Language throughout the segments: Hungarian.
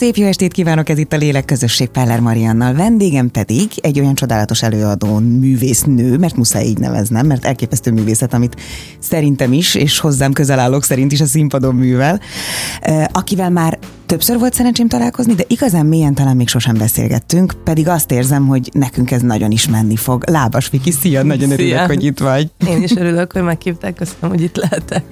Szép jó estét kívánok, ez itt a Lélek Közösség Peller Mariannal. Vendégem pedig egy olyan csodálatos előadó művésznő, mert muszáj így neveznem, mert elképesztő művészet, amit szerintem is, és hozzám közel állok szerint is a színpadon művel, akivel már többször volt szerencsém találkozni, de igazán mélyen talán még sosem beszélgettünk, pedig azt érzem, hogy nekünk ez nagyon is menni fog. Lábas Viki, szia, nagyon szia. örülök, hogy itt vagy. Én is örülök, hogy meghívták, köszönöm, hogy itt lehetek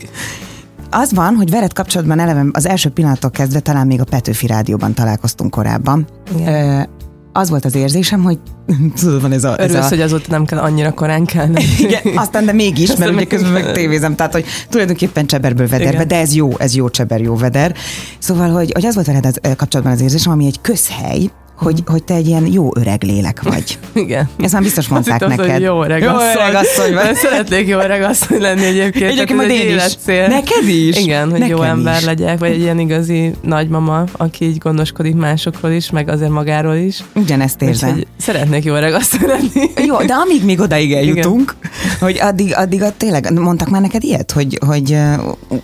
az van, hogy veled kapcsolatban eleve az első pillanattól kezdve talán még a Petőfi Rádióban találkoztunk korábban. Igen. Az volt az érzésem, hogy tudod, van ez a... Örülsz, ez a... hogy azóta nem kell annyira korán kell. Igen, aztán de mégis, mert ugye közben meg tévézem, tehát hogy tulajdonképpen cseberből vederbe, Igen. de ez jó, ez jó cseber, jó veder. Szóval, hogy, hogy az volt veled az, kapcsolatban az érzésem, ami egy közhely, hogy, hogy te egy ilyen jó öreg lélek vagy. Igen. Ezt már biztos mondták Azt neked. Jó öreg jó öreg asszony vagy. Szeretnék jó öreg asszony lenni egyébként. Egyébként majd én is. Neked is? Igen, hogy Nekem jó ember is. legyek, vagy egy ilyen igazi nagymama, aki így gondoskodik másokról is, meg azért magáról is. Ugyanezt érzem. Úgyhogy szeretnék jó öreg asszony lenni. Jó, de amíg még odaig eljutunk, Igen. hogy addig, addig a, tényleg mondtak már neked ilyet, hogy, hogy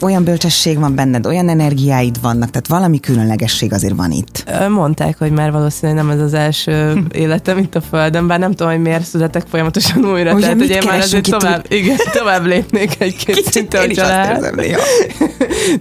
olyan bölcsesség van benned, olyan energiáid vannak, tehát valami különlegesség azért van itt. Mondták, hogy már valószínűleg valószínűleg nem ez az első hm. életem itt a Földön, bár nem tudom, hogy miért születek folyamatosan újra. Ugye, tehát, hogy én már azért tovább, igen, tovább lépnék egy-két szinten, hogyha lehet.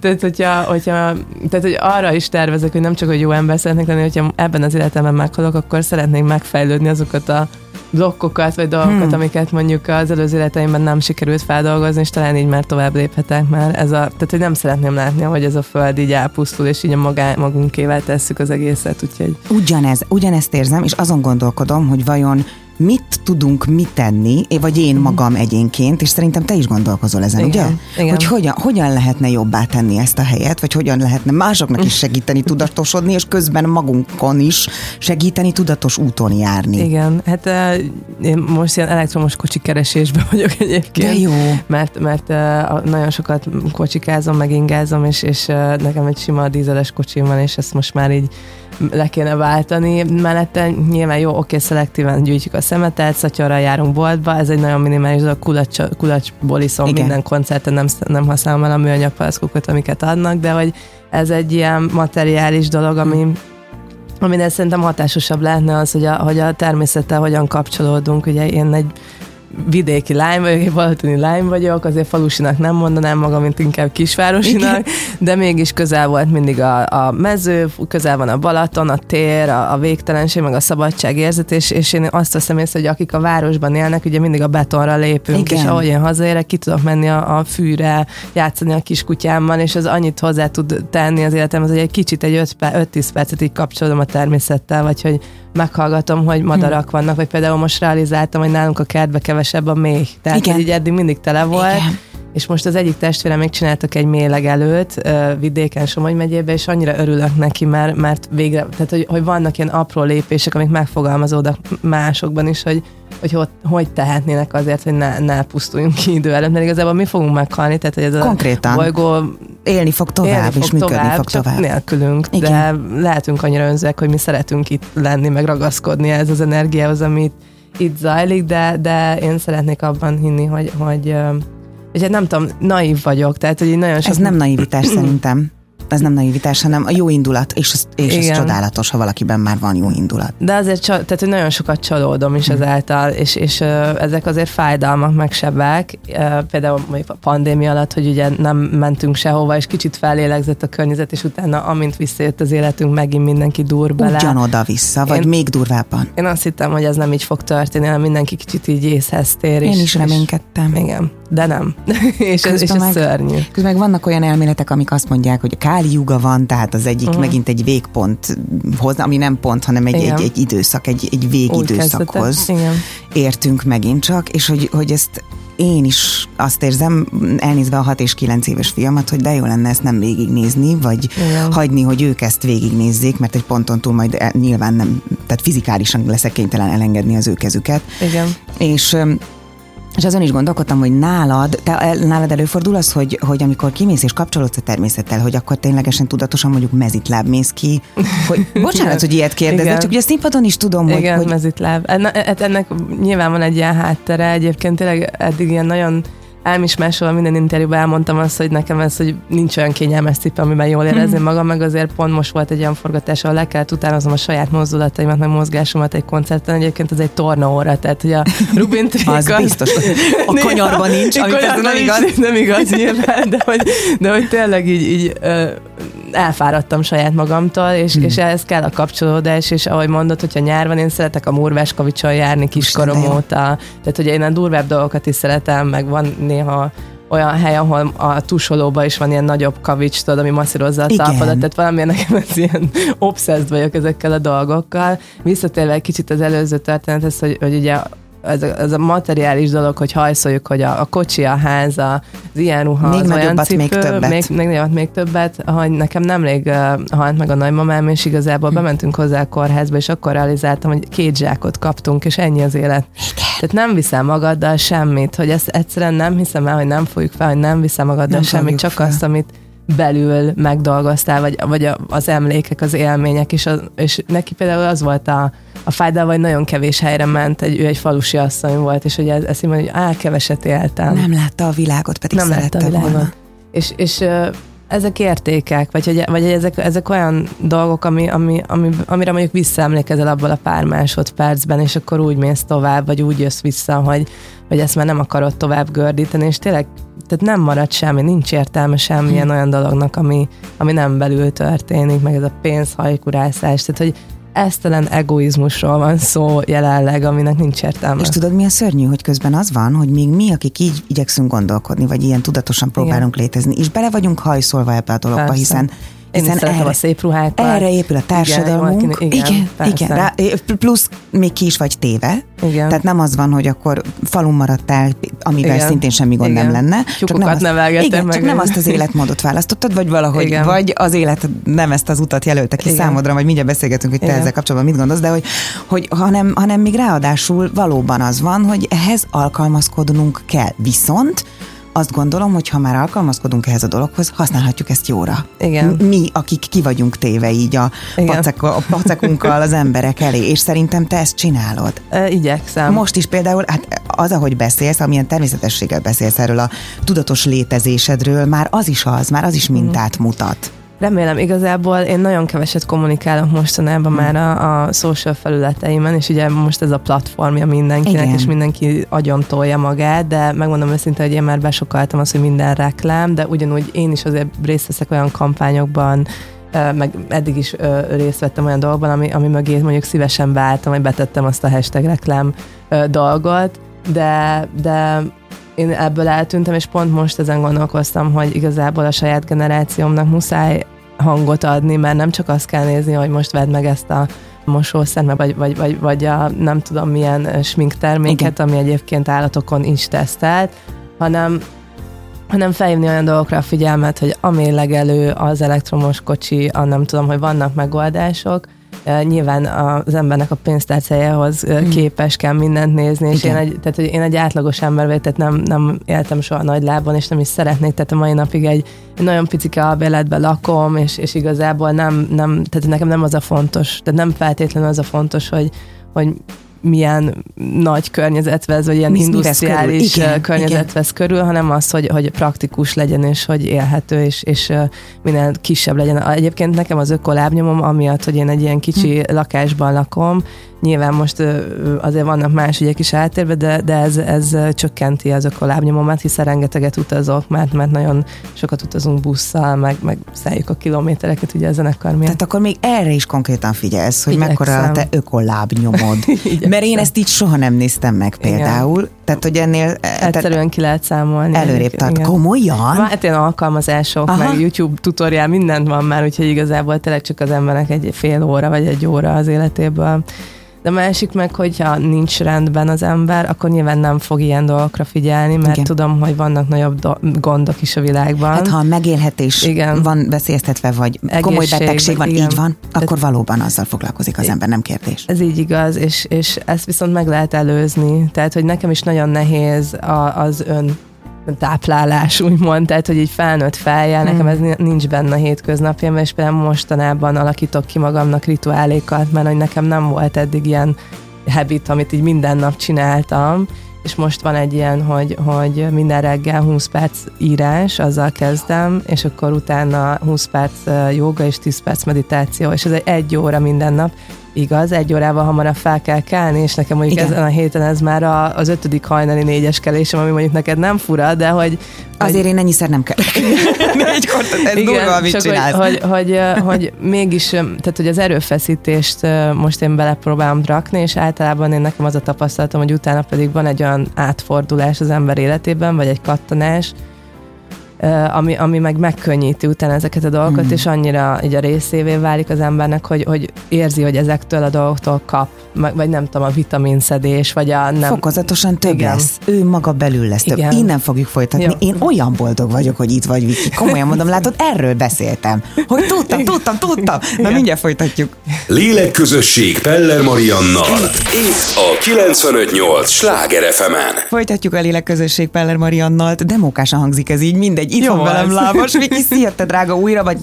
tehát, hogyha, hogyha, tehát, hogy arra is tervezek, hogy nem csak, hogy jó ember szeretnék lenni, hogyha ebben az életemben meghalok, akkor szeretnék megfejlődni azokat a blokkokat, vagy dolgokat, hmm. amiket mondjuk az előző életeimben nem sikerült feldolgozni, és talán így már tovább léphetek már. Ez a, tehát, hogy nem szeretném látni, hogy ez a föld így elpusztul, és így a magá, magunkével tesszük az egészet, úgyhogy... Ugyanez, ugyanezt érzem, és azon gondolkodom, hogy vajon mit tudunk mit tenni, vagy én mhm. magam egyénként, és szerintem te is gondolkozol ezen, igen, ugye? Igen. Hogy hogyan, hogyan lehetne jobbá tenni ezt a helyet, vagy hogyan lehetne másoknak is segíteni tudatosodni, és közben magunkon is segíteni tudatos úton járni. Igen, hát én most ilyen elektromos kocsi keresésben vagyok egyébként. De jó. Mert, mert nagyon sokat kocsikázom, meg ingázom, és, és nekem egy sima dízeles kocsim van, és ezt most már így le kéne váltani. Mellette nyilván jó, oké, szelektíven gyűjtjük a szemetet, szatyarra járunk boltba, ez egy nagyon minimális dolog, kulacs, kulacsból iszom Igen. minden koncerten, nem, nem használom el a műanyag palackokat, amiket adnak, de hogy ez egy ilyen materiális dolog, ami Aminél szerintem hatásosabb lehetne az, hogy a, hogy a természettel hogyan kapcsolódunk. Ugye én egy vidéki lány vagyok, egy valótani lány vagyok, azért falusinak nem mondanám magam, mint inkább kisvárosinak, Igen. de mégis közel volt mindig a, a mező, közel van a Balaton, a tér, a, a végtelenség, meg a szabadságérzet, és, és én azt veszem észre, hogy akik a városban élnek, ugye mindig a betonra lépünk, Igen. és ahogy én hazaérek, ki tudok menni a, a fűre, játszani a kiskutyámmal, és az annyit hozzá tud tenni az életemhez, hogy egy kicsit, egy 5-10 percet így kapcsolódom a természettel, vagy hogy meghallgatom, hogy madarak hmm. vannak, vagy például most realizáltam, hogy nálunk a kertbe kevesebb a méh. Tehát Igen. így eddig mindig tele volt. Igen. És most az egyik testvérem még csináltak egy mélegelőt vidéken Somogy megyébe, és annyira örülök neki, mert, mert végre, tehát hogy, hogy vannak ilyen apró lépések, amik megfogalmazódnak másokban is, hogy, hogy hogy, hogy tehetnének azért, hogy ne, ne pusztuljunk ki idő előtt, mert igazából mi fogunk meghalni, tehát hogy ez Konkrétan. a bolygó élni fog tovább, élni fog és működni tovább, fog tovább. nélkülünk, Igen. de lehetünk annyira önzőek, hogy mi szeretünk itt lenni, meg ragaszkodni ez az energiához, amit itt zajlik, de, de én szeretnék abban hinni, hogy, hogy hát nem tudom, naív vagyok, tehát hogy nagyon sok... Ez nem naivitás szerintem ez nem naivitás, hanem a jó indulat, és, az, és ez csodálatos, ha valakiben már van jó indulat. De azért, tehát, hogy nagyon sokat csalódom is ezáltal, és, és ezek azért fájdalmak, meg sebek. Például a pandémia alatt, hogy ugye nem mentünk sehova, és kicsit felélegzett a környezet, és utána, amint visszajött az életünk, megint mindenki dur bele. Ugyanoda vissza, vagy én, még durvábban. Én azt hittem, hogy ez nem így fog történni, hanem mindenki kicsit így észhez tér. Én is reménykedtem. Igen, de nem. és, ez, és ez szörnyű. Közben meg vannak olyan elméletek, amik azt mondják, hogy a juga van, tehát az egyik uh-huh. megint egy végpont, ami nem pont, hanem egy, egy, egy időszak, egy, egy végidőszakhoz értünk megint csak, és hogy, hogy ezt én is azt érzem, elnézve a 6 és 9 éves fiamat, hogy de jó lenne ezt nem végignézni, vagy Igen. hagyni, hogy ők ezt végignézzék, mert egy ponton túl majd e, nyilván nem, tehát fizikálisan leszek kénytelen elengedni az ő kezüket. Igen. És és azon is gondolkodtam, hogy nálad, te, nálad előfordul az, hogy, hogy amikor kimész és kapcsolódsz a természettel, hogy akkor ténylegesen tudatosan mondjuk mezitláb mész ki. Hogy, bocsánat, hogy ilyet kérdezek, csak ugye a színpadon is tudom, hogy... Igen, hogy... mezitláb. Ennek, ennek nyilván van egy ilyen háttere, egyébként tényleg eddig ilyen nagyon ám is máshol minden interjúban elmondtam azt, hogy nekem ez, hogy nincs olyan kényelmes cipő, amiben jól érezni mm. magam, meg azért pont most volt egy olyan forgatás, ahol le kellett utánoznom a saját mozdulataimat, meg mozgásomat egy koncerten, egyébként ez egy tornaóra, tehát hogy a Rubin Az biztos, a kanyarban nincs, ami nem, nem igaz. Nem igaz nyilván, de hogy, de hogy tényleg így, így elfáradtam saját magamtól, és, hmm. és ehhez kell a kapcsolódás, és ahogy mondod, hogyha nyár van, én szeretek a Murvás kavicsal járni kiskorom óta, tehát hogy én a durvább dolgokat is szeretem, meg van néha olyan hely, ahol a tusolóban is van ilyen nagyobb kavics, tudod, ami masszírozza a talpadat, tehát valamilyen nekem ez ilyen obszeszt vagyok ezekkel a dolgokkal. Visszatérve egy kicsit az előző történethez, hogy, hogy ugye ez a, ez a materiális dolog, hogy hajszoljuk, hogy a, a kocsi, a ház, az ilyen ruha, még az olyan cipő, még többet. Még, még nagyobbat, még többet, hogy nekem nemrég uh, halt meg a nagymamám, és igazából hm. bementünk hozzá a kórházba, és akkor realizáltam, hogy két zsákot kaptunk, és ennyi az élet. Igen. Tehát nem viszel magaddal semmit, hogy ezt egyszerűen nem hiszem el, hogy nem fogjuk fel, hogy nem viszel magaddal nem semmit, csak fel. azt, amit belül megdolgoztál, vagy, vagy az emlékek, az élmények, és, az, és neki például az volt a, a fájdal, hogy nagyon kevés helyre ment, egy, ő egy falusi asszony volt, és hogy ez, ezt mondja, hogy á, keveset éltem. Nem látta a világot, pedig Nem látta a világot. Volna. És, és ezek értékek, vagy hogy, vagy hogy ezek, ezek olyan dolgok, ami, ami, ami, amire mondjuk visszaemlékezel abból a pár másodpercben, és akkor úgy mész tovább, vagy úgy jössz vissza, hogy, hogy ezt már nem akarod tovább gördíteni, és tényleg tehát nem marad semmi, nincs értelme semmilyen hmm. olyan dolognak, ami, ami nem belül történik, meg ez a pénzhajkurászás, tehát hogy esztelen egoizmusról van szó jelenleg, aminek nincs értelme. És tudod, mi a szörnyű, hogy közben az van, hogy még mi, akik így igyekszünk gondolkodni, vagy ilyen tudatosan próbálunk Igen. létezni, és bele vagyunk hajszolva ebbe a dologba, Persze. hiszen én erre, a szép ruhákat. Erre épül a társadalmunk. Igen, igen, igen, igen rá, plusz még ki is vagy téve. Igen. Tehát nem az van, hogy akkor falun maradtál, amivel igen. szintén semmi gond igen. nem lenne. Csak nem, azt, igen, meg csak nem azt az életmódot választottad, vagy valahogy, igen. vagy az élet nem ezt az utat jelölte ki igen. számodra, vagy mindjárt beszélgetünk, hogy te igen. ezzel kapcsolatban mit gondolsz, de hogy, hogy hanem, hanem még ráadásul valóban az van, hogy ehhez alkalmazkodnunk kell. Viszont azt gondolom, hogy ha már alkalmazkodunk ehhez a dologhoz, használhatjuk ezt jóra. Igen. Mi, akik ki vagyunk téve így a, pacek, a pacekunkkal az emberek elé, és szerintem te ezt csinálod. E, igyekszem. Most is például, hát az, ahogy beszélsz, amilyen természetességgel beszélsz erről a tudatos létezésedről, már az is az, már az is mintát mutat. Remélem, igazából én nagyon keveset kommunikálok mostanában hmm. már a, a social felületeimen, és ugye most ez a platformja mindenkinek, Igen. és mindenki agyon tolja magát, de megmondom őszintén, hogy én már besokaltam azt, hogy minden reklám, de ugyanúgy én is azért részt veszek olyan kampányokban, meg eddig is részt vettem olyan dolgokban, ami, ami mögé mondjuk szívesen váltam, hogy betettem azt a hashtag reklám dolgot, de, de én ebből eltűntem, és pont most ezen gondolkoztam, hogy igazából a saját generációmnak muszáj hangot adni, mert nem csak azt kell nézni, hogy most vedd meg ezt a mosószer, vagy, vagy, vagy, vagy a nem tudom milyen sminkterméket, Igen. ami egyébként állatokon is tesztelt, hanem hanem felhívni olyan dolgokra a figyelmet, hogy a mérlegelő, az elektromos kocsi, a nem tudom, hogy vannak megoldások, nyilván az embernek a pénztárcájához hmm. képes kell mindent nézni, és én egy, tehát, hogy én egy átlagos ember vagyok, tehát nem, nem éltem soha nagy lábon, és nem is szeretnék, tehát a mai napig egy, egy nagyon picike albérletben lakom, és, és igazából nem, nem, tehát nekem nem az a fontos, tehát nem feltétlenül az a fontos, hogy, hogy milyen nagy környezet vesz, vagy ilyen industriális igen, környezet igen. vesz körül, hanem az, hogy, hogy praktikus legyen, és hogy élhető, és, és minél kisebb legyen. Egyébként nekem az ökolábnyomom, amiatt, hogy én egy ilyen kicsi hm. lakásban lakom, Nyilván most azért vannak más ügyek is eltérve, de, de ez, ez csökkenti az ökolábnyomomat, hiszen rengeteget utazok, mert, mert nagyon sokat utazunk busszal, meg, meg szeljük a kilométereket ugye a zenekar miatt. Tehát akkor még erre is konkrétan figyelsz, hogy Igyekszem. mekkora a te ökolábnyomod. Mert én ezt így soha nem néztem meg például. Igen. Tehát, hogy ennél... Egyszerűen ki lehet számolni. Előrébb tart. Komolyan? Hát ilyen alkalmazások, Aha. meg YouTube tutoriál, mindent van már, úgyhogy igazából tényleg csak az embernek egy fél óra, vagy egy óra az életéből de másik meg, hogyha nincs rendben az ember, akkor nyilván nem fog ilyen dolgokra figyelni, mert Igen. tudom, hogy vannak nagyobb do- gondok is a világban. Hát ha a megélhetés Igen. van veszélyeztetve, vagy Egészség, komoly betegség van, Igen. így van, akkor Tehát, valóban azzal foglalkozik az ember, nem kérdés. Ez így igaz, és, és ezt viszont meg lehet előzni. Tehát, hogy nekem is nagyon nehéz a, az ön táplálás, úgymond, tehát, hogy így felnőtt feljel, hmm. nekem ez nincs benne a hétköznapjában, és például mostanában alakítok ki magamnak rituálékat, mert hogy nekem nem volt eddig ilyen habit, amit így minden nap csináltam, és most van egy ilyen, hogy, hogy minden reggel 20 perc írás, azzal kezdem, és akkor utána 20 perc joga és 10 perc meditáció, és ez egy, egy óra minden nap, Igaz, egy órával hamarabb fel kell kelni, és nekem mondjuk Igen. ezen a héten ez már a, az ötödik hajnali négyes kelésem, ami mondjuk neked nem fura, de hogy... Azért hogy... én ennyiszer nem kell. Négykor, ez Igen, durva, mit csinálsz. Hogy, hogy, hogy, hogy mégis, tehát hogy az erőfeszítést most én belepróbálom rakni, és általában én nekem az a tapasztalatom, hogy utána pedig van egy olyan átfordulás az ember életében, vagy egy kattanás, ami, ami meg megkönnyíti utána ezeket a dolgokat, mm. és annyira így a részévé válik az embernek, hogy, hogy érzi, hogy ezektől a dolgoktól kap, vagy nem tudom, a vitaminszedés, vagy a nem... Fokozatosan több Igen. lesz. Ő maga belül lesz több. Igen. Innen fogjuk folytatni. Jó. Én olyan boldog vagyok, hogy itt vagy, Viki. Komolyan mondom, látod, erről beszéltem. Hogy tudtam, tudtam, tudtam. Na mindjárt folytatjuk. Lélekközösség Peller Mariannal. Itt a 958 Sláger fm Folytatjuk a lélekközösség Peller Mariannal. Demókásan hangzik ez így, mindegy itt Jó van velem lábas. Viki, szia, te drága újra, vagy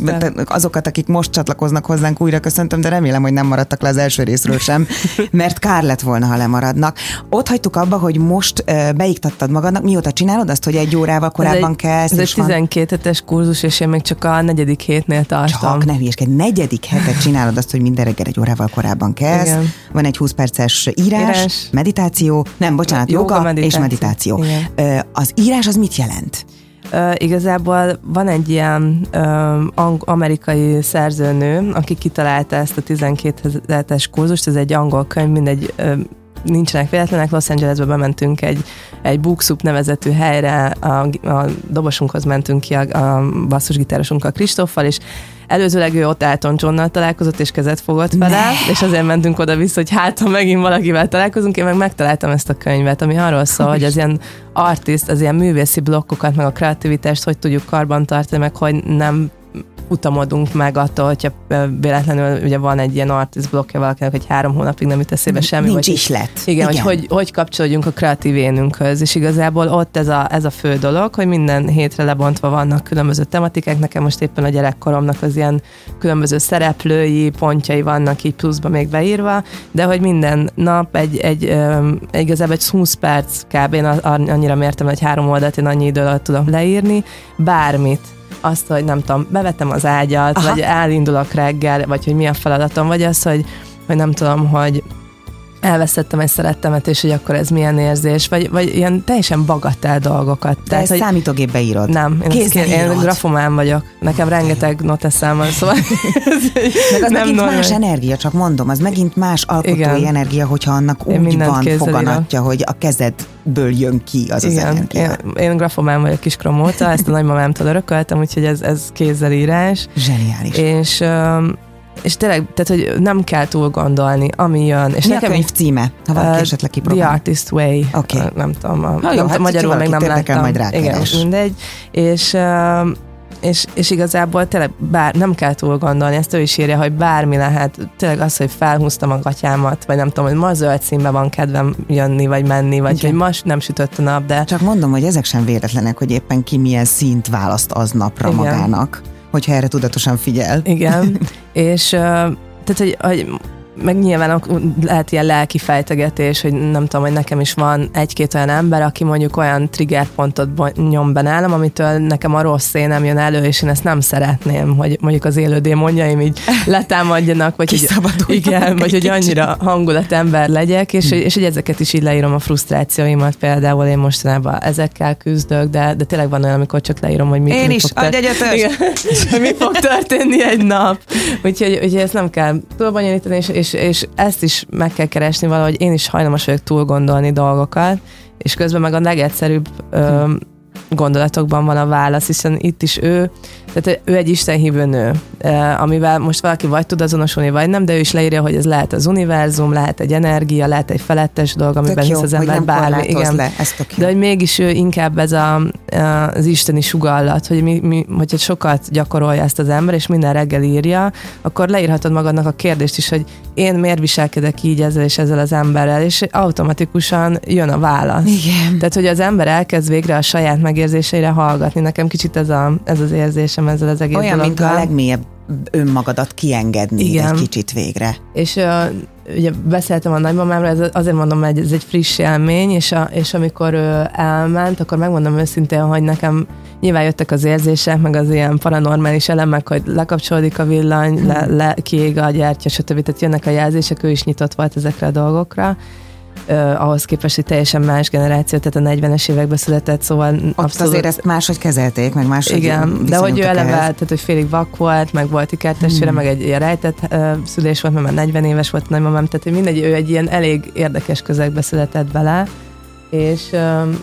azokat, akik most csatlakoznak hozzánk újra köszöntöm, de remélem, hogy nem maradtak le az első részről sem, mert kár lett volna, ha lemaradnak. Ott hagytuk abba, hogy most beiktattad magadnak, mióta csinálod azt, hogy egy órával korábban kezd? Ez egy 12 van... hetes kurzus, és én még csak a negyedik hétnél tartom. Csak ne hülyeskedj, negyedik hetet csinálod azt, hogy minden reggel egy órával korábban kezd. Igen. Van egy 20 perces írás, írás. meditáció, nem, bocsánat, joga, joga meditáció. és meditáció. Igen. Az írás az mit jelent? Uh, igazából van egy ilyen uh, amerikai szerzőnő, aki kitalálta ezt a 12 hetes kurzust, ez egy angol könyv, mindegy uh, nincsenek véletlenek, Los Angelesbe bementünk egy, egy Booksoup nevezetű helyre, a, a dobosunkhoz mentünk ki, a, a basszusgitárosunkkal Kristóffal, és Előzőleg ő ott Elton Johnnal találkozott, és kezet fogott vele, ne. és azért mentünk oda-vissza, hogy hát, ha megint valakivel találkozunk, én meg megtaláltam ezt a könyvet, ami arról szól, hogy az ilyen artist, az ilyen művészi blokkokat, meg a kreativitást hogy tudjuk karbantartani, meg hogy nem utamodunk meg attól, hogyha véletlenül ugye van egy ilyen artist blokkja valakinek, hogy három hónapig nem jut eszébe semmi. Nincs vagy, is lett. Igen, igen. Hogy, hogy, hogy kapcsolódjunk a kreatív énünkhöz, és igazából ott ez a, ez a fő dolog, hogy minden hétre lebontva vannak különböző tematikák, nekem most éppen a gyerekkoromnak az ilyen különböző szereplői pontjai vannak így pluszba még beírva, de hogy minden nap egy, egy, egy igazából egy 20 perc kb. én annyira mértem, hogy három oldalt én annyi idő alatt tudom leírni, bármit, azt, hogy nem tudom, bevettem az ágyat, Aha. vagy elindulok reggel, vagy hogy mi a feladatom, vagy az, hogy, hogy nem tudom, hogy elveszettem egy szerettemet, és hogy akkor ez milyen érzés, vagy, vagy ilyen teljesen bagatell dolgokat. De Tehát, ezt hogy számítógépbe írod? Nem, én, kér, én grafomán vagyok, nekem rengeteg noteszem van, szóval Meg az nem megint normális. más energia, csak mondom, az megint más alkotói Igen. energia, hogyha annak úgy van foganatja, hogy a kezedből jön ki az Igen. az energia. Én, én grafomán vagyok kiskromóta, ezt a nagymamámtól örököltem, úgyhogy ez, ez kézzelírás. Zseniális. És és tényleg, tehát, hogy nem kell túl gondolni, ami jön. És Mi nekem a könyv címe, ha valaki uh, esetleg kipróbál? The Artist Way. Okay. Uh, nem tudom, a, ha, jó, nem, hát, magyarul még nem láttam. Majd Igen, mindegy. És uh, és, és igazából tényleg bár, nem kell túl gondolni, ezt ő is írja, hogy bármi lehet, tényleg az, hogy felhúztam a gatyámat, vagy nem tudom, hogy ma zöld színben van kedvem jönni, vagy menni, vagy Igen. hogy ma nem sütött a nap, de... Csak mondom, hogy ezek sem véletlenek, hogy éppen ki milyen szint választ aznapra Igen. magának hogyha erre tudatosan figyel. Igen, és tehát, hogy, hogy meg nyilván lehet ilyen lelki fejtegetés, hogy nem tudom, hogy nekem is van egy-két olyan ember, aki mondjuk olyan triggerpontot nyom be nálam, amitől nekem a rossz nem jön elő, és én ezt nem szeretném, hogy mondjuk az élő démonjaim így letámadjanak, vagy hogy, igen, vagy hogy annyira hangulatember legyek, és, és hogy ezeket is így leírom a frusztrációimat, például én mostanában ezekkel küzdök, de, de tényleg van olyan, amikor csak leírom, hogy mi, én mi is, fog tört- mi fog történni egy nap. Úgyhogy, úgyhogy ezt nem kell túlbonyolítani, és, és és, és ezt is meg kell keresni valahogy, én is hajlamos vagyok túl gondolni dolgokat, és közben meg a legegyszerűbb ö, gondolatokban van a válasz, hiszen itt is ő, tehát ő egy istenhívő nő, amivel most valaki vagy tud azonosulni, vagy nem, de ő is leírja, hogy ez lehet az univerzum, lehet egy energia, lehet egy felettes dolog, amiben hisz az ember bármi. Igen. Le, ez de hogy mégis ő inkább ez a, az isteni sugallat, hogy mi, mi, hogyha sokat gyakorolja ezt az ember, és minden reggel írja, akkor leírhatod magadnak a kérdést is, hogy én miért viselkedek így ezzel és ezzel az emberrel, és automatikusan jön a válasz. Igen. Tehát, hogy az ember elkezd végre a saját megérzéseire hallgatni. Nekem kicsit ez, a, ez az érzésem ezzel az egész Olyan, dologgal. mint a legmélyebb önmagadat kiengedni Igen. egy kicsit végre. És uh, ugye beszéltem a nagymamámról, ez azért mondom, hogy ez egy friss élmény, és, a, és amikor ő elment, akkor megmondom őszintén, hogy nekem nyilván jöttek az érzések, meg az ilyen paranormális elemek, hogy lekapcsolódik a villany, le, le, kiég a gyertya, stb. Tehát jönnek a jelzések, ő is nyitott volt ezekre a dolgokra uh, ahhoz képest, hogy teljesen más generáció, tehát a 40-es években született, szóval Ott abszolút... azért ezt máshogy kezelték, meg máshogy Igen, de hogy ő eleve, tehát hogy félig vak volt, meg volt ikertestvére, hmm. meg egy ilyen rejtett uh, szülés volt, mert már 40 éves volt nagymamám, tehát hogy mindegy, ő egy ilyen elég érdekes közegbe született bele, és um,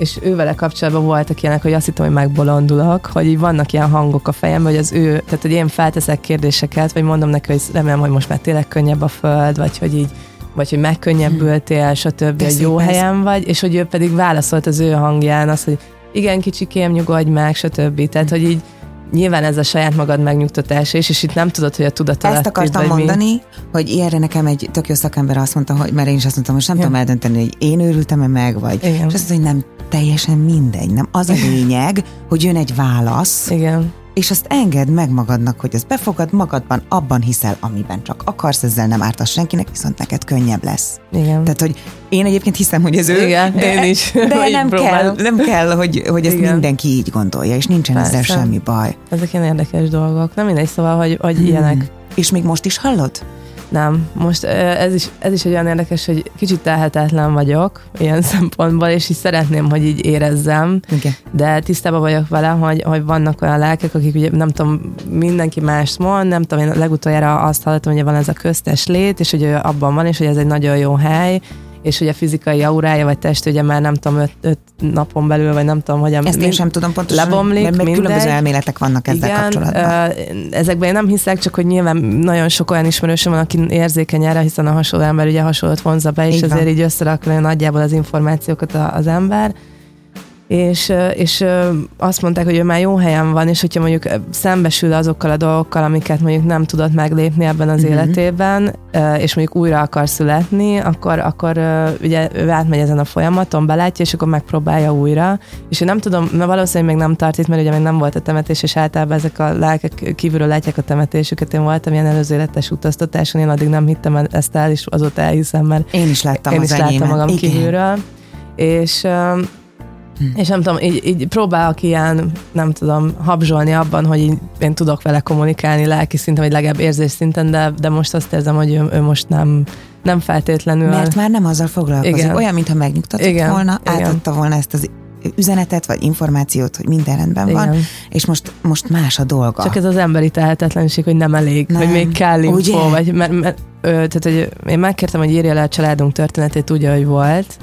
és ő vele kapcsolatban voltak ilyenek, hogy azt hittem, hogy megbolondulok, hogy így vannak ilyen hangok a fejemben, hogy az ő, tehát hogy én felteszek kérdéseket, vagy mondom neki, hogy remélem, hogy most már tényleg könnyebb a föld, vagy hogy így vagy hogy megkönnyebbültél, stb. hogy jó helyen vagy, és hogy ő pedig válaszolt az ő hangján azt, hogy igen, kicsikém, nyugodj meg, stb. Tehát, hogy így nyilván ez a saját magad megnyugtatása is, és itt nem tudod, hogy a tudat Ezt akartam mondani, mi. hogy ilyenre nekem egy tök jó szakember azt mondta, hogy mert én is azt mondtam, hogy nem ja. tudom eldönteni, hogy én őrültem-e meg, vagy. Igen. És azt mondta, hogy nem teljesen mindegy, nem az a lényeg, hogy jön egy válasz, Igen és azt engedd meg magadnak, hogy ezt befogad magadban, abban hiszel, amiben csak akarsz, ezzel nem ártasz senkinek, viszont neked könnyebb lesz. Igen. Tehát, hogy én egyébként hiszem, hogy ez ő. Igen, de, én is. De nem kell, nem kell, hogy, hogy ezt Igen. mindenki így gondolja, és nincsen Persze. ezzel semmi baj. Ezek ilyen érdekes dolgok. Nem mindegy, szóval, hogy, hogy hmm. ilyenek. És még most is hallod? Nem, most ez is, ez is egy olyan érdekes, hogy kicsit telhetetlen vagyok ilyen szempontból, és is szeretném, hogy így érezzem, okay. de tisztában vagyok vele, hogy, hogy vannak olyan lelkek, akik ugye nem tudom, mindenki mást mond, nem tudom, én legutoljára azt hallottam, hogy van ez a köztes lét, és hogy abban van, és hogy ez egy nagyon jó hely, és hogy a fizikai aurája vagy test ugye már nem tudom, öt, öt napon belül, vagy nem tudom, hogy Ezt mind, én sem tudom pontosan, lebomlik, mert még különböző elméletek vannak ezzel Igen, kapcsolatban. Ezekben én nem hiszek, csak hogy nyilván nagyon sok olyan ismerősöm van, aki érzékeny erre, hiszen a hasonló ember ugye hasonlót vonza be, és így azért így összerakni nagyjából az információkat az ember és, és azt mondták, hogy ő már jó helyen van, és hogyha mondjuk szembesül azokkal a dolgokkal, amiket mondjuk nem tudott meglépni ebben az uh-huh. életében, és mondjuk újra akar születni, akkor, akkor ugye ő átmegy ezen a folyamaton, belátja, és akkor megpróbálja újra. És én nem tudom, mert valószínűleg még nem tart itt, mert ugye még nem volt a temetés, és általában ezek a lelkek kívülről látják a temetésüket. Én voltam ilyen előző életes utaztatáson, én addig nem hittem ezt el, és azóta elhiszem, mert én is láttam én is láttam magam Igen. kívülről. És. És nem tudom, így, így próbálok ilyen, nem tudom, habzsolni abban, hogy így, én tudok vele kommunikálni lelki szinten, vagy legalább érzés szinten, de, de most azt érzem, hogy ő, ő most nem, nem feltétlenül. Mert már nem azzal foglalkozik. Igen. Olyan, mintha megnyugtatott Igen. volna, Igen. átadta volna ezt az üzenetet, vagy információt, hogy minden rendben Igen. van, és most, most más a dolga. Csak ez az emberi tehetetlenség, hogy nem elég, nem. hogy még kell info, vagy mert, mert, ö, tehát, hogy én megkértem, hogy írja le a családunk történetét úgy, ahogy volt,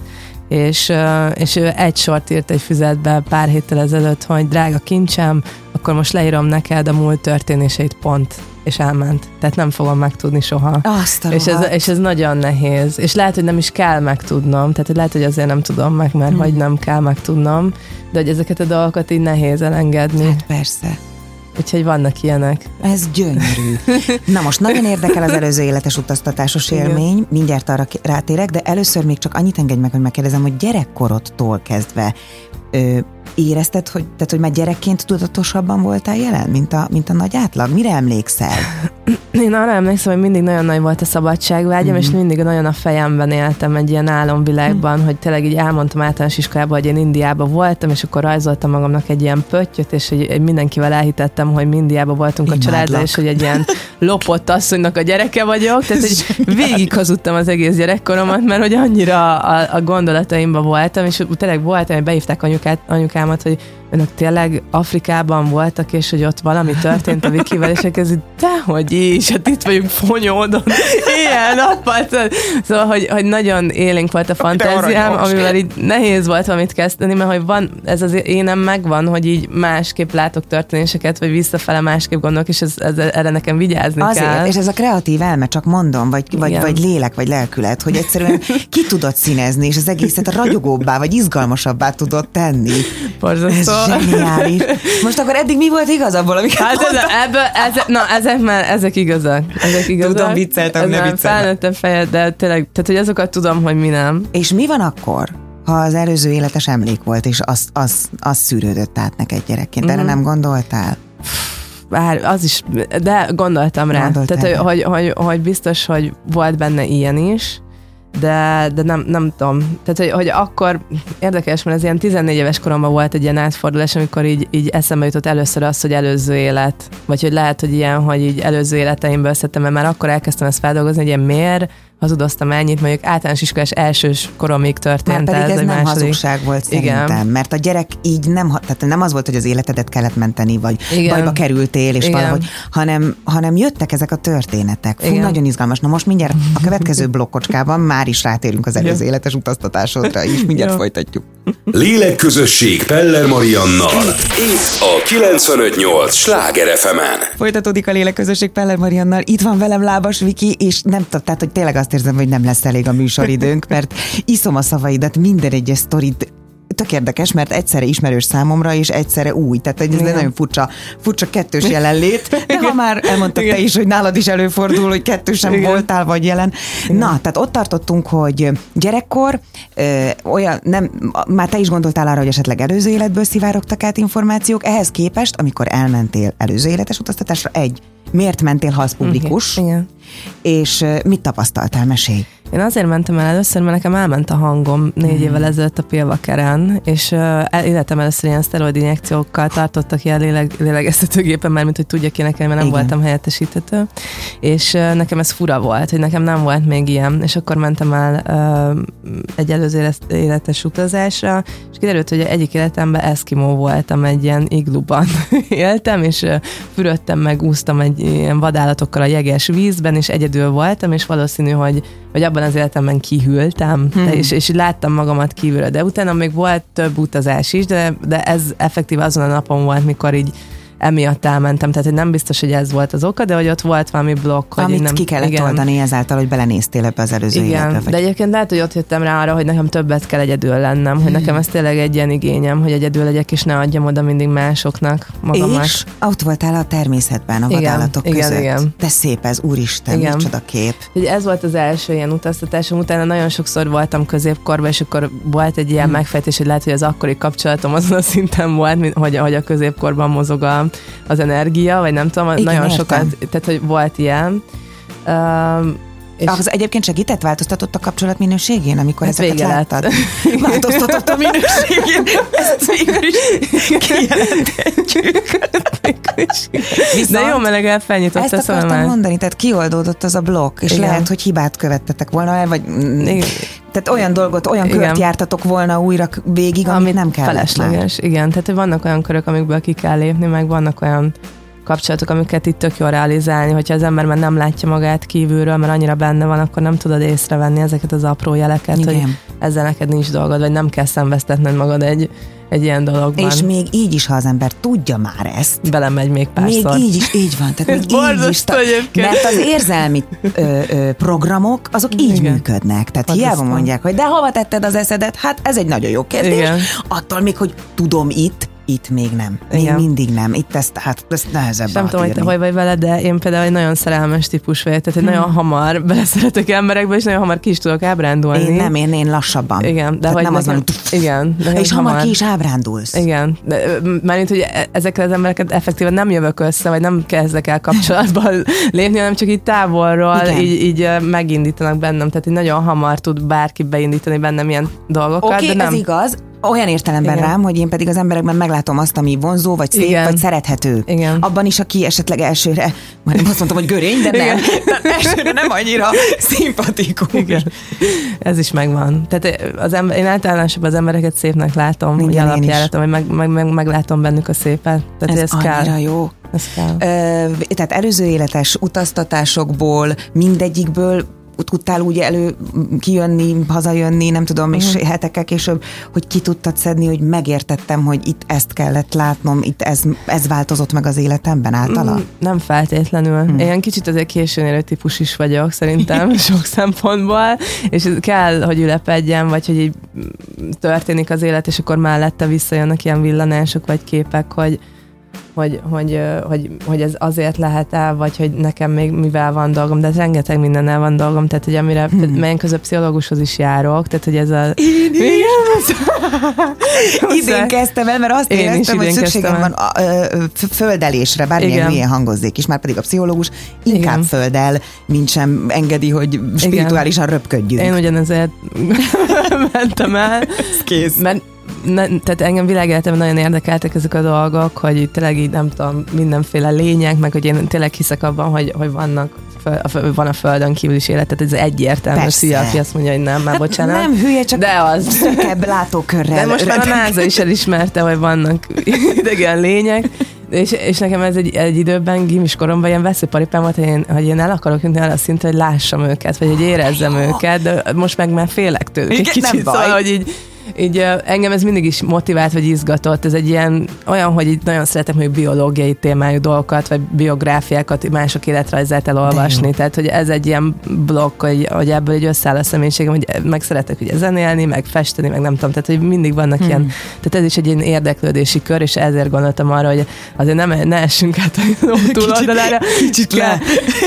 és, és ő egy sort írt egy füzetbe pár héttel ezelőtt, hogy drága kincsem, akkor most leírom neked a múlt történéseit pont és elment. Tehát nem fogom megtudni soha. Azt a és ez, és ez nagyon nehéz. És lehet, hogy nem is kell megtudnom. Tehát hogy lehet, hogy azért nem tudom meg, mert hmm. hogy nem kell megtudnom. De hogy ezeket a dolgokat így nehéz elengedni. Hát persze. Úgyhogy vannak ilyenek. Ez gyönyörű. Na most nagyon érdekel az előző életes utaztatásos élmény, mindjárt arra rátérek, de először még csak annyit engedj meg, hogy megkérdezem, hogy gyerekkorodtól kezdve ö, érezted, hogy, tehát, hogy már gyerekként tudatosabban voltál jelen, mint a, mint a nagy átlag? Mire emlékszel? Én arra emlékszem, hogy mindig nagyon nagy volt a szabadságvágyam, mm-hmm. és mindig nagyon a fejemben éltem egy ilyen álomvilágban, mm. hogy tényleg így elmondtam általános iskolában, hogy én Indiában voltam, és akkor rajzoltam magamnak egy ilyen pöttyöt, és hogy mindenkivel elhitettem, hogy Indiában voltunk Imádlak. a családdal, és hogy egy ilyen lopott asszonynak a gyereke vagyok, tehát hogy végig hazudtam az egész gyerekkoromat, mert hogy annyira a, a gondolataimban voltam, és tényleg voltam, hogy beívták anyukát, anyukámat, hogy önök tényleg Afrikában voltak, és hogy ott valami történt a Vikivel, és ez dehogy is, hát itt vagyunk fonyódon, ilyen nappal. Szóval, hogy, hogy nagyon élénk volt a fantáziám, amivel így nehéz volt valamit kezdeni, mert hogy van, ez az énem megvan, hogy így másképp látok történéseket, vagy visszafele másképp gondolok, és ez, ez, erre nekem vigyázni Azért, kell. és ez a kreatív elme, csak mondom, vagy, vagy, vagy lélek, vagy lelkület, hogy egyszerűen ki tudod színezni, és az egészet ragyogóbbá, vagy izgalmasabbá tudod tenni. Borzasztó. Zseniális. Most akkor eddig mi volt igazából, amiket Hát ez, ebből, ezek, na, ezek már, ezek igazak. Ezek igazak. Tudom, vicceltem, ne vicceltem. Felnőttem fejed, de tényleg, tehát hogy azokat tudom, hogy mi nem. És mi van akkor? ha az előző életes emlék volt, és az, az, az szűrődött át neked gyerekként. Mm-hmm. Erre mhm. nem gondoltál? bár az is, de gondoltam rá. Gondoltál Tehát, hogy, hogy, hogy, hogy biztos, hogy volt benne ilyen is, de, de nem, nem tudom. Tehát, hogy, hogy akkor érdekes, mert ez ilyen 14 éves koromban volt egy ilyen átfordulás, amikor így, így eszembe jutott először az, hogy előző élet. Vagy hogy lehet, hogy ilyen, hogy így előző életeimből szedtem, mert már akkor elkezdtem ezt feldolgozni, hogy ilyen miért hazudoztam ennyit, mondjuk általános iskolás elsős koromig történt. Már pedig ez, ez nem második. hazugság volt szerintem, Igen. mert a gyerek így nem, tehát nem az volt, hogy az életedet kellett menteni, vagy Igen. bajba kerültél, és Igen. valahogy, hanem, hanem jöttek ezek a történetek. Fú, Igen. nagyon izgalmas. Na most mindjárt a következő blokkocskában már is rátérünk az előző életes utaztatásodra is, mindjárt folytatjuk. Lélekközösség Peller Mariannal. Itt a 958 Sláger fm Folytatódik a Lélekközösség Peller Mariannal. Itt van velem Lábas Viki, és nem tudom, tehát, hogy tényleg azt érzem, hogy nem lesz elég a műsoridőnk, mert iszom a szavaidat, minden egyes sztorit tök érdekes, mert egyszerre ismerős számomra, és egyszerre új. Tehát ez egy nagyon furcsa, furcsa kettős jelenlét. De ha már elmondtad te is, hogy nálad is előfordul, hogy kettősen Igen. voltál vagy jelen. Igen. Na, tehát ott tartottunk, hogy gyerekkor ö, olyan, nem, már te is gondoltál arra, hogy esetleg előző életből szivárogtak át információk. Ehhez képest, amikor elmentél előző életes utaztatásra, egy, miért mentél, ha az publikus? Igen. És mit tapasztaltál? Mesélj! Én azért mentem el először, mert nekem elment a hangom négy mm. évvel ezelőtt a Pilvakeren, és uh, életem először ilyen szteroid injekciókkal tartottak ilyen léleg, lélegeztetőgépen, mert mint hogy tudja ki nekem, mert nem Igen. voltam helyettesítető. És uh, nekem ez fura volt, hogy nekem nem volt még ilyen, és akkor mentem el uh, egy előző életes utazásra, és kiderült, hogy egyik életemben eszkimó voltam, egy ilyen igluban éltem, és uh, fürödtem meg, úsztam egy ilyen vadállatokkal a jeges vízben, és egyedül voltam, és valószínű, hogy, hogy abban az életemben kihűltem, hmm. és, és láttam magamat kívülre. De utána még volt több utazás is, de, de ez effektív azon a napon volt, mikor így emiatt elmentem, tehát hogy nem biztos, hogy ez volt az oka, de hogy ott volt valami blokk. Hogy Amit nem, ki kellett igen. oldani ezáltal, hogy belenéztél ebbe az előző igen. életbe. Vagy... De egyébként lehet, hogy ott jöttem rá arra, hogy nekem többet kell egyedül lennem, hmm. hogy nekem ez tényleg egy ilyen igényem, hogy egyedül legyek, és ne adjam oda mindig másoknak magamat. És ott voltál a természetben, a igen, vadállatok igen, között. Igen. De szép ez, úristen, igen. micsoda kép. Hogy ez volt az első ilyen utaztatásom, utána nagyon sokszor voltam középkorban, és akkor volt egy ilyen hmm. megfejtés, hogy lehet, hogy az akkori kapcsolatom azon a szinten volt, mint, hogy, hogy a középkorban mozog az energia energia, vagy nem tudom, Igen, nagyon értem. sokat, tehát hogy volt ilyen. Um, és az egyébként segített, változtatott a kapcsolat minőségén, amikor hát ezeket láttad? Változtatott a minőségén, ezt végül is kijelenthetjük. De jó meleg felnyitott Ezt a akartam mondani, tehát kioldódott az a blokk, és Igen. lehet, hogy hibát követtetek volna el, vagy Igen. tehát olyan dolgot, olyan Igen. kört jártatok volna újra végig, amit, amit nem kell. Felesleges, már. igen. Tehát vannak olyan körök, amikből ki kell lépni, meg vannak olyan kapcsolatok, amiket itt tök jól realizálni, hogyha az ember már nem látja magát kívülről, mert annyira benne van, akkor nem tudod észrevenni ezeket az apró jeleket, Igen. hogy ezzel neked nincs dolgod, vagy nem kell szenvesztetned magad egy, egy ilyen dologban. És még így is, ha az ember tudja már ezt. Belemegy még párszor. Még így is, így van. Tehát még így is, mert az érzelmi ö, ö, programok, azok Igen. így működnek. Tehát hát hiába mondják, hogy de hova tetted az eszedet? Hát ez egy nagyon jó kérdés. Igen. Attól még, hogy tudom itt, itt még nem. Még Igen. mindig nem. Itt ezt, hát ezt nehezebb Nem tudom, hogy te hogy vagy vele, de én például egy nagyon szerelmes típus vagyok, tehát hmm. nagyon hamar beleszeretek emberekbe, és nagyon hamar ki is tudok ábrándulni. Én nem, én, én lassabban. Igen, de hogy nem az van, igen, és hamar, hamar ki is ábrándulsz. Igen, de, mármint, hogy e- ezekkel az embereket effektíven nem jövök össze, vagy nem kezdek el kapcsolatba lépni, hanem csak így távolról így, így megindítanak bennem, tehát így nagyon hamar tud bárki beindítani bennem ilyen dolgokat. Oké, okay, de nem... ez igaz, olyan értelemben Igen. rám, hogy én pedig az emberekben meglátom azt, ami vonzó, vagy szép, Igen. vagy szerethető. Igen. Abban is, aki esetleg elsőre, majd azt mondtam, hogy görény, de nem. elsőre nem annyira szimpatikus. Igen. Ez is megvan. Tehát az ember, én általánosabban az embereket szépnek látom, hogy alapjáratom, hogy meg, meg, meg, meglátom bennük a szépet. Tehát ez, ez annyira kell. jó. Ez kell. Ö, tehát előző életes utaztatásokból, mindegyikből tudtál úgy elő kijönni, hazajönni, nem tudom, és uh-huh. hetekkel később, hogy ki tudtad szedni, hogy megértettem, hogy itt ezt kellett látnom, itt ez, ez változott meg az életemben általa? Mm, nem feltétlenül. Hmm. Én kicsit azért későn érő típus is vagyok, szerintem sok szempontból, és kell, hogy ülepedjen, vagy hogy így történik az élet, és akkor mellette visszajönnek ilyen villanások, vagy képek, hogy hogy, hogy, hogy, hogy ez azért lehet-e, vagy hogy nekem még mivel van dolgom, de rengeteg mindennel van dolgom, tehát hogy amire, hmm. melyen közben pszichológushoz is járok, tehát hogy ez a... Én is. idén kezdtem el, mert azt Én éreztem, hogy szükségem van a, a, földelésre, bármilyen hülyen hangozzék is, már pedig a pszichológus inkább Igen. földel, mint sem engedi, hogy spirituálisan Igen. röpködjünk. Én ugyanezért mentem el. Kész. Mert ne, tehát engem világéletemben nagyon érdekeltek ezek a dolgok, hogy tényleg így nem tudom, mindenféle lények, meg hogy én tényleg hiszek abban, hogy, hogy vannak van a földön kívül is élet, tehát ez egyértelmű. Szia, aki azt mondja, hogy nem, már bocsánat. Nem hülye, csak de az. szűkebb látókörrel. De most már a NASA is elismerte, hogy vannak idegen lények, és, és nekem ez egy, egy időben, gimis koromban ilyen veszőparipám volt, hogy én, hogy én el akarok jutni arra szintre, hogy lássam őket, vagy hogy érezzem őket, de most meg már félek tőlük. Igen, kicsit, nem baj. Szóval, hogy így így engem ez mindig is motivált, vagy izgatott. Ez egy ilyen olyan, hogy így nagyon szeretem, hogy biológiai témájú dolgokat, vagy biográfiákat, mások életrajzát elolvasni. Tehát, hogy ez egy ilyen blokk, hogy, hogy ebből egy összeáll a személyiségem, hogy meg szeretek ugye zenélni, meg festeni, meg nem tudom. Tehát, hogy mindig vannak hmm. ilyen, tehát ez is egy ilyen érdeklődési kör, és ezért gondoltam arra, hogy azért nem, ne essünk át a túloldalára. Kicsit le.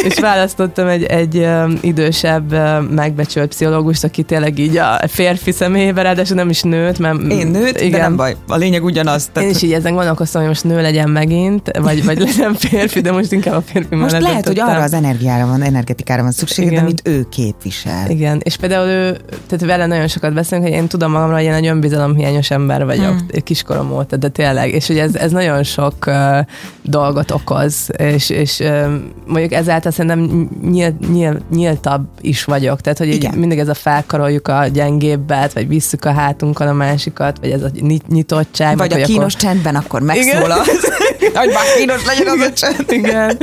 És választottam egy, egy idősebb, megbecsült pszichológust, aki tényleg így a férfi személyében, ráadásul nem is nőt, mert... Én nőt, igen. de nem baj. A lényeg ugyanaz. Tehát... Én is így ezen gondolkoztam, hogy most nő legyen megint, vagy, vagy legyen férfi, de most inkább a férfi Most lehet, hogy arra az energiára van, energetikára van szükség, amit ő képvisel. Igen, és például ő, tehát vele nagyon sokat beszélünk, hogy én tudom magamra, hogy én egy önbizalomhiányos ember vagyok, hmm. kiskorom óta, de tényleg, és hogy ez, ez nagyon sok uh, dolgot okoz, és, és uh, mondjuk ezáltal szerintem nyíl, nyíl, nyíltabb is vagyok, tehát hogy így mindig ez a felkaroljuk a gyengébbet, vagy visszük a hát látunk a másikat, vagy ez a nyitottság. Vagy meg, a kínos akkor... csendben akkor megszólal. hogy már kínos legyen az a csend. Igen.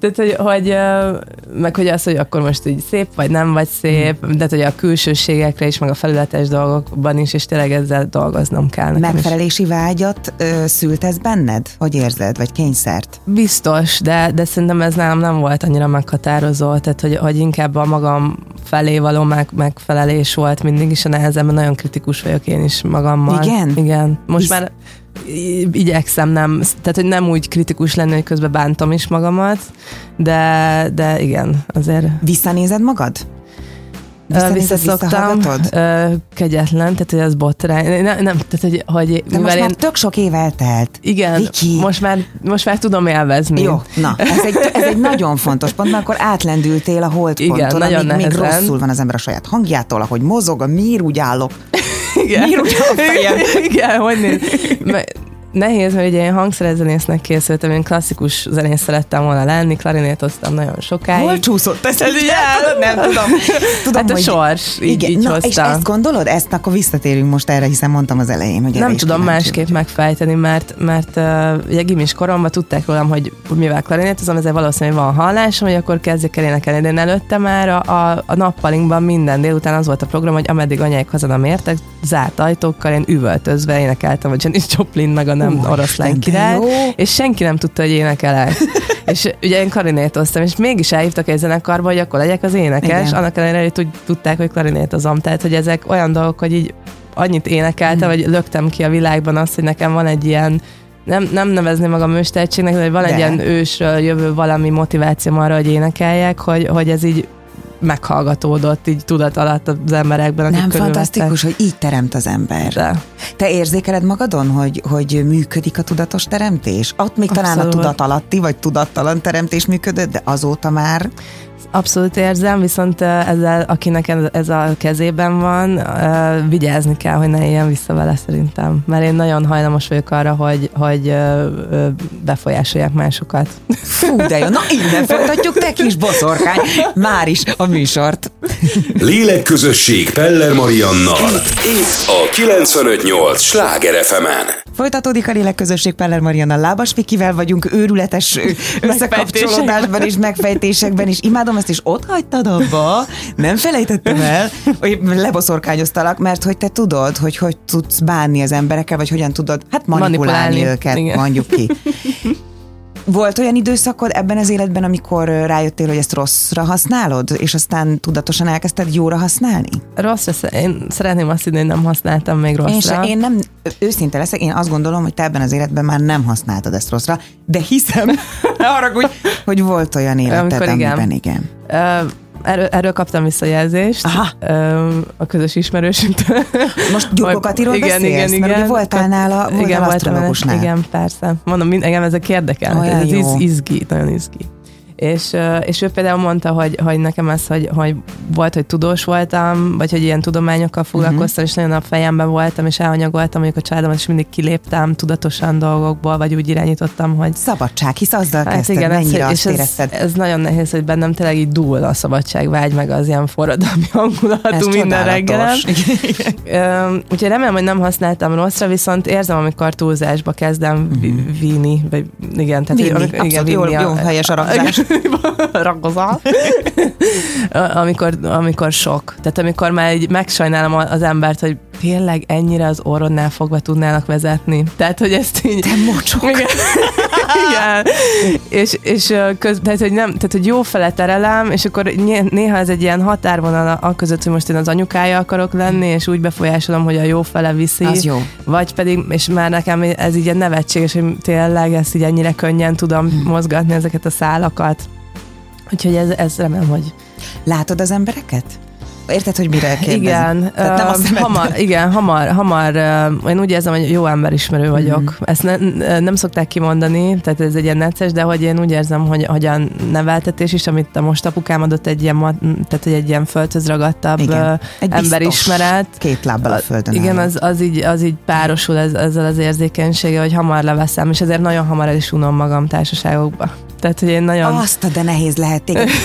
Tehát, hogy, hogy, meg hogy az, hogy akkor most így szép vagy nem vagy szép, de hogy a külsőségekre is, meg a felületes dolgokban is, és tényleg ezzel dolgoznom kell. Megfelelési is. vágyat ö, szült ez benned? Hogy érzed? Vagy kényszert? Biztos, de, de szerintem ez nálam nem volt annyira meghatározó, tehát hogy, hogy inkább a magam felé való meg, megfelelés volt mindig is a nehezemben, nagyon kritikus vagyok én is magammal. Igen? Igen. Most Hisz... már igyekszem nem, tehát hogy nem úgy kritikus lenni, hogy közben bántom is magamat, de, de igen, azért. Visszanézed magad? Visszaszoktam, kegyetlen, tehát hogy az botrány. Nem, nem tehát hogy, hogy De most én... már tök sok év eltelt. Igen, Viki. most már, most már tudom élvezni. Jó, na, ez egy, ez egy nagyon fontos pont, mert akkor átlendültél a holdponton, Igen, nagyon még, még rosszul van az ember a saját hangjától, ahogy mozog, a miért úgy állok. Igen. Miért úgy fejem? Igen, hogy néz nehéz, mert ugye én hangszerzenésznek készültem, én klasszikus zenész szerettem volna lenni, klarinétoztam nagyon sokáig. Hol csúszott ez el? Nem tudom. tudom hát a hogy sors, így, igen. így Na, hozta. És ezt gondolod? Ezt akkor visszatérünk most erre, hiszen mondtam az elején, hogy Nem tudom másképp vagy. megfejteni, mert, mert uh, ugye gimis koromban tudták rólam, hogy mivel klarinétozom, ezzel valószínűleg van hallásom, hogy akkor kezdjek el énekelni. De én előtte már a, a, a nappalinkban minden délután az volt a program, hogy ameddig anyáik haza nem értek, zárt ajtókkal én üvöltözve énekeltem, hogy Janis Joplin meg a nem uh, oroszlán király, és senki nem tudta, hogy énekelek. és ugye én klarinétoztam, és mégis elhívtak egy zenekarba, hogy akkor legyek az énekes, Igen. annak ellenére, hogy tudták, hogy klarinétozom. Tehát, hogy ezek olyan dolgok, hogy így annyit énekeltem, mm. vagy löktem ki a világban azt, hogy nekem van egy ilyen nem, nem nevezném magam őstehetségnek, de van de. egy ilyen ősről jövő valami motiváció arra, hogy énekeljek, hogy, hogy ez így meghallgatódott így tudat alatt az emberekben. Akik Nem fantasztikus, hogy így teremt az ember. De. Te érzékeled magadon, hogy, hogy működik a tudatos teremtés? Ott még Abszolút. talán a tudat alatti, vagy tudattalan teremtés működött, de azóta már Abszolút érzem, viszont ezzel, akinek ez a kezében van, vigyázni kell, hogy ne éljen vissza vele szerintem. Mert én nagyon hajlamos vagyok arra, hogy, hogy befolyásolják másokat. Fú, de jó. Na, innen folytatjuk, te kis boszorkány. Már is a műsort. Lélekközösség Peller Mariannal. Itt a 958 Sláger fm -en. Folytatódik a lélekközösség Peller Marianna Lábas Vikivel vagyunk őrületes összekapcsolódásban és megfejtésekben is. Imádom ezt, és ott hagytad abba, nem felejtettem el, hogy leboszorkányoztalak, mert hogy te tudod, hogy hogy tudsz bánni az emberekkel, vagy hogyan tudod, hát manipulálni, manipulálni őket, Igen. mondjuk ki. Volt olyan időszakod ebben az életben, amikor rájöttél, hogy ezt rosszra használod, és aztán tudatosan elkezdted jóra használni? Rosszra, én szeretném azt hinni, hogy nem használtam még rosszra. Én, se, én nem, őszinte leszek, én azt gondolom, hogy te ebben az életben már nem használtad ezt rosszra, de hiszem, arra, hogy, hogy volt olyan életed, Amikor amiben igen. igen. Uh, erről, erről kaptam visszajelzést Aha. a közös ismerősünktől. Most Gyurkokatiról igen, beszélsz? Igen, igen. Mert voltál nála, igen, voltál Igen, persze. Mondom, engem ezek érdekel. Ez iz, izgi, nagyon izgi. És, és ő például mondta, hogy, hogy nekem ez, hogy, hogy volt, hogy tudós voltam, vagy hogy ilyen tudományokkal mhm. foglalkoztam, uh-huh. és nagyon a fejemben voltam, és elhanyagoltam mondjuk a családomat, és mindig kiléptem tudatosan dolgokból, vagy úgy irányítottam, hogy... Szabadság, hisz azzal hát kezdted, igen, mennyire ez, azt és ez, ez, nagyon nehéz, hogy bennem tényleg így dúl a szabadság vágy, meg az ilyen forradalmi hangulatú minden reggel. Úgyhogy remélem, hogy nem használtam rosszra, viszont érzem, amikor túlzásba kezdem uh-huh. víni, vagy igen, tehát vinni, igen, vinni jó, a, jó helyes aragzás. ragozal. amikor, amikor sok. Tehát amikor már egy megsajnálom az embert, hogy tényleg ennyire az orrodnál fogva tudnának vezetni. Tehát, hogy ezt így... Te mocsok. Igen. igen. és, és köz, tehát, hogy nem, tehát, hogy jó fele terelem, és akkor néha ez egy ilyen határvonal a között, hogy most én az anyukája akarok lenni, és úgy befolyásolom, hogy a jó fele viszi. Az jó. Vagy pedig, és már nekem ez így egy nevetséges, hogy tényleg ezt így ennyire könnyen tudom hmm. mozgatni ezeket a szálakat. Úgyhogy ez, ez remélem, hogy... Látod az embereket? Érted, hogy mire kérdezem? Igen, nem azt hamar, igen, hamar, hamar, én úgy érzem, hogy jó emberismerő vagyok. Mm. Ezt ne, nem szokták kimondani, tehát ez egy ilyen necces, de hogy én úgy érzem, hogy, hogy a neveltetés is, amit a most apukám adott egy ilyen, tehát hogy egy ilyen földhöz ragadtabb igen. Egy emberismeret. Két lábbal a földön. Igen, az, az, így, az így párosul ez, ezzel az érzékenysége, hogy hamar leveszem, és ezért nagyon hamar el is unom magam társaságokba. Tehát, hogy én nagyon... Azt, de nehéz lehet téged.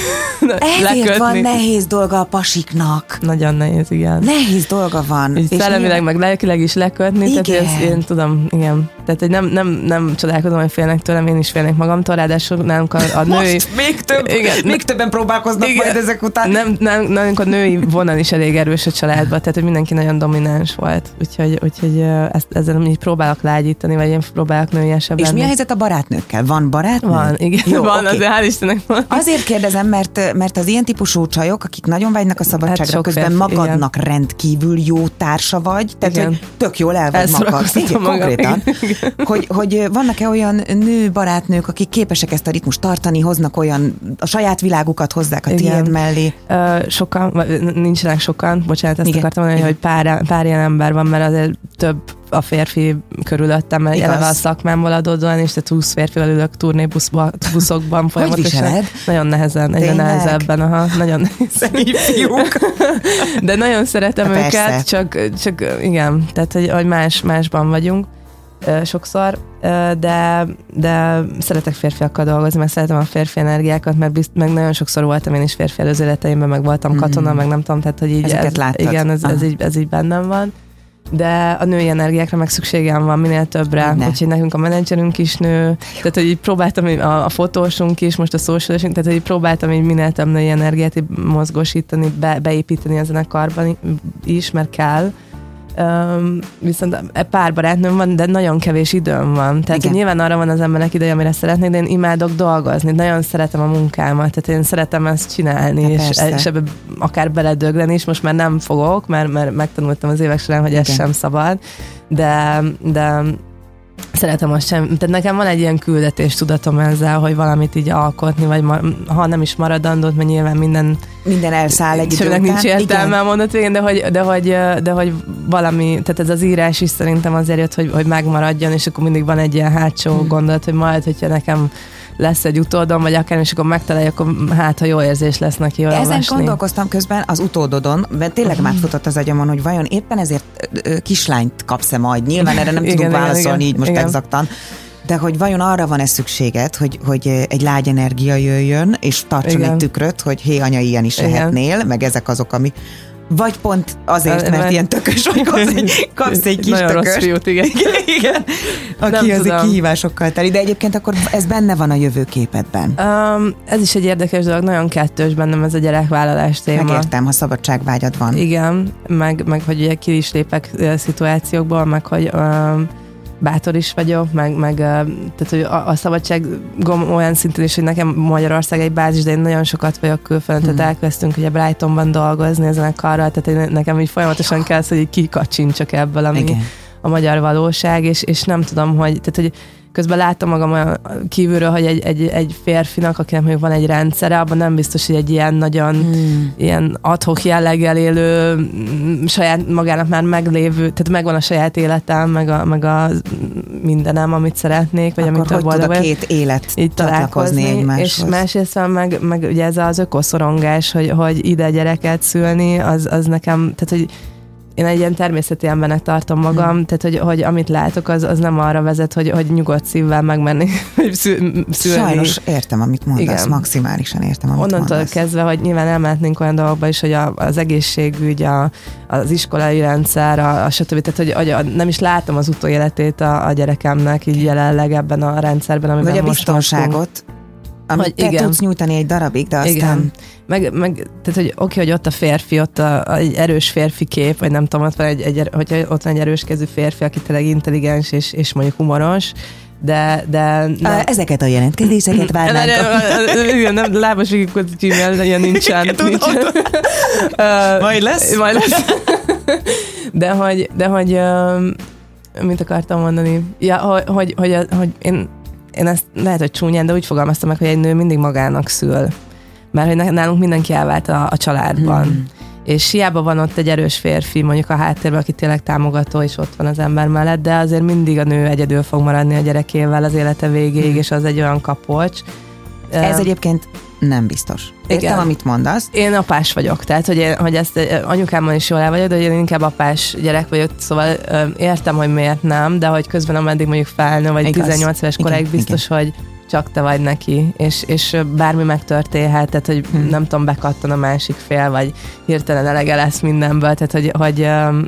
Ezért van nehéz dolga a pasiknak. Nagyon nehéz, igen. Nehéz dolga van. És, és szellemileg, nyilván... meg lelkileg is lekötni, igen. tehát ezt én tudom, igen. Tehát, hogy nem, nem, nem csodálkozom, hogy félnek tőlem, én is félnek magamtól, ráadásul nálunk a, a női... Most még, több, igen, még többen próbálkoznak igen, majd ezek után. Nem, nem, nálunk a női vonal is elég erős a családban, tehát, hogy mindenki nagyon domináns volt. Úgyhogy, úgyhogy ezt, ezzel így próbálok lágyítani, vagy én próbálok nőiesebb És lenni. mi a helyzet a barátnőkkel? Van barátnő? Van, igen. Jó, van, okay. azért hál' Istennek van. Azért kérdezem, mert, mert az ilyen típusú csajok, akik nagyon vágynak a szabadságra, hát közben férfi, magadnak igen. rendkívül jó társa vagy, tehát igen. hogy tök jól el vagy magad. Igen, magam. konkrétan. Igen. Hogy, hogy vannak-e olyan nő barátnők, akik képesek ezt a ritmust tartani, hoznak olyan, a saját világukat hozzák a igen. tiéd mellé? Uh, sokan, nincsenek sokan, bocsánat, ezt igen. akartam mondani, hogy pár, pár ilyen ember van, mert azért több a férfi körülöttem, mert Igaz. eleve a szakmámból adódóan, és te 20 férfival ülök turnébuszba, buszokban folyamatosan. Nagyon nehezen, egyre nehezebben, aha, nagyon nehéz. fiúk. De nagyon szeretem ha őket, persze. csak, csak igen, tehát hogy, hogy más, másban vagyunk sokszor, de, de szeretek férfiakkal dolgozni, mert szeretem a férfi energiákat, mert bizt, meg nagyon sokszor voltam én is férfi előző életeimben, meg voltam katona, mm. meg nem tudom, tehát hogy így Ezeket ez, igen, ez, ez, így, ez így bennem van de a női energiákra meg szükségem van minél többre, ne. úgyhogy nekünk a menedzserünk is nő, tehát hogy így próbáltam a, a fotósunk is, most a socialosunk, tehát hogy így próbáltam így minél több női energiát mozgosítani, be, beépíteni a zenekarban is, mert kell, Um, viszont e pár barátnőm van, de nagyon kevés időm van. Tehát nyilván arra van az embernek ideje, amire szeretnék, de én imádok dolgozni. Nagyon szeretem a munkámat, tehát én szeretem ezt csinálni, és, és ebbe akár beledögleni is. Most már nem fogok, mert, mert megtanultam az évek során, hogy Igen. ez sem szabad. De, de szeretem azt sem. Tehát nekem van egy ilyen küldetés tudatom ezzel, hogy valamit így alkotni, vagy ma, ha nem is maradandót, mert nyilván minden... Minden elszáll egy idő nincs értelme a mondat végén, de hogy, de, hogy, de hogy valami, tehát ez az írás is szerintem azért jött, hogy, hogy megmaradjon, és akkor mindig van egy ilyen hátsó hmm. gondolat, hogy majd, hogyha nekem lesz egy utódom, vagy akár, és akkor megtalálja, akkor hát, ha jó érzés lesz neki Ezen olvasni. gondolkoztam közben az utódodon, mert tényleg mm. megfutott az agyamon, hogy vajon éppen ezért kislányt kapsz-e majd. Nyilván erre nem igen, tudunk igen, válaszolni igen, így most igen. exaktan. De hogy vajon arra van-e szükséged, hogy, hogy egy lágy energia jöjjön, és tartson Igen. egy tükröt, hogy hé, anya, ilyen is Igen. lehetnél, meg ezek azok, ami vagy pont azért, mert, mert ilyen tökös vagy, kapsz egy, kapsz egy kis Nagyon tökös. rossz fiút, igen. igen, igen. Aki az kihívásokkal teli. De egyébként akkor ez benne van a jövőképedben. Um, ez is egy érdekes dolog, nagyon kettős bennem ez a gyerekvállalás téma. Megértem, ha szabadságvágyad van. Igen, meg, meg hogy ugye ki is lépek szituációkból, meg hogy um, bátor is vagyok, meg, meg tehát, hogy a, a szabadságom olyan szinten is, hogy nekem Magyarország egy bázis, de én nagyon sokat vagyok külföldön, hmm. tehát elkezdtünk ugye Brightonban dolgozni ezen a karral, tehát nekem így folyamatosan kell, hogy kikacsintsak ebből, ami Igen. a magyar valóság, és, és nem tudom, hogy, tehát, hogy közben látom magam olyan kívülről, hogy egy, egy, egy férfinak, akinek mondjuk van egy rendszere, abban nem biztos, hogy egy ilyen nagyon hmm. ilyen adhok jelleggel élő, mm, saját magának már meglévő, tehát megvan a saját életem, meg a, meg a mindenem, amit szeretnék, vagy Akkor amit hogy tud a két élet így találkozni egymáshoz. És másrészt meg, meg ugye ez az ökoszorongás, hogy, hogy ide gyereket szülni, az, az nekem, tehát hogy én egy ilyen természeti embernek tartom magam, hmm. tehát hogy, hogy amit látok, az, az nem arra vezet, hogy, hogy nyugodt szívvel megmenni, szülni. Sajnos értem, amit mondasz, Igen. maximálisan értem, amit Onnantól mondasz. kezdve, hogy nyilván elmehetnénk olyan dolgokba is, hogy a, az egészségügy, a, az iskolai rendszer, a, a stb. Tehát, hogy, hogy a, nem is látom az utóéletét a, a gyerekemnek így jelenleg ebben a rendszerben, amiben Vagy a most biztonságot, amit hogy te igen. tudsz nyújtani egy darabig, de aztán... Igen. Meg, meg tehát, hogy oké, hogy ott a férfi, ott a, a, egy erős férfi kép, vagy nem tudom, ott van egy, egy, hogy ott van egy erős kezű férfi, aki tényleg intelligens és, és mondjuk humoros, de, de nem. Ezeket a jelentkezéseket várnánk. Igen, nem, lábas címmel, ilyen nincsen. nincsen. Majd lesz? Majd lesz. De hogy, de hogy mit akartam mondani? Ja, hogy, hogy, hogy, hogy én én ezt lehet, hogy csúnyán, de úgy fogalmaztam meg, hogy egy nő mindig magának szül. Mert hogy nálunk mindenki elvált a, a családban. Hmm. És hiába van ott egy erős férfi, mondjuk a háttérben, aki tényleg támogató, és ott van az ember mellett, de azért mindig a nő egyedül fog maradni a gyerekével az élete végéig, hmm. és az egy olyan kapocs. Ez egyébként nem biztos. Értem, Igen. amit mondasz. Én apás vagyok, tehát hogy, én, hogy ezt anyukámmal is jól el vagyok, de én inkább apás gyerek vagyok, szóval értem, hogy miért nem, de hogy közben ameddig mondjuk felnő, vagy Igaz. 18 éves koráig biztos, Igen. hogy csak te vagy neki, és, és bármi megtörténhet, tehát hogy hmm. nem tudom, bekattan a másik fél, vagy hirtelen elege lesz mindenből, tehát hogy, hogy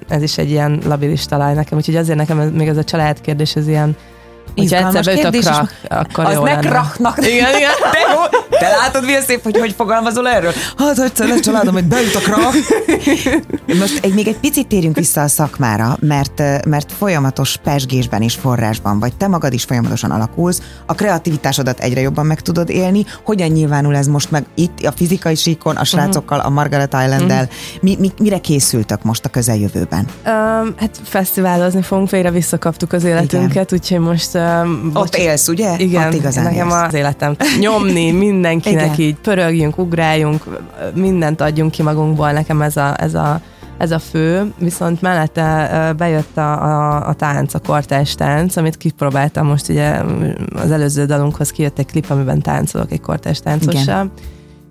ez is egy ilyen labilis talaj nekem, úgyhogy azért nekem ez, még ez a család kérdés, ez ilyen Hogyha egyszer beüt a krak, akkor az jó ne kraknak. Igen, igen. De jó. Te látod, milyen szép, hogy hogy fogalmazol erről? Hát egyszer lesz családom, hogy beüt a krak. Most egy, még egy picit térjünk vissza a szakmára, mert, mert folyamatos pesgésben és forrásban vagy. Te magad is folyamatosan alakulsz, a kreativitásodat egyre jobban meg tudod élni. Hogyan nyilvánul ez most meg itt a fizikai síkon, a srácokkal, a Margaret Island-del? Uh-huh. Mi, mi, mire készültök most a közeljövőben? Um, hát fesztiválozni fogunk, végre visszakaptuk az életünket, Igen. úgyhogy most uh, Ott élsz, ugye? Igen, Ott igazán nekem élsz. az életem. Nyomni mindenkinek Igen. így, pörögjünk, ugráljunk, mindent adjunk ki magunkból, nekem ez a, ez a ez a fő, viszont mellette bejött a, a, a tánc, a kortárs tánc, amit kipróbáltam most ugye az előző dalunkhoz kijött egy klip, amiben táncolok egy kortárs táncossal. Igen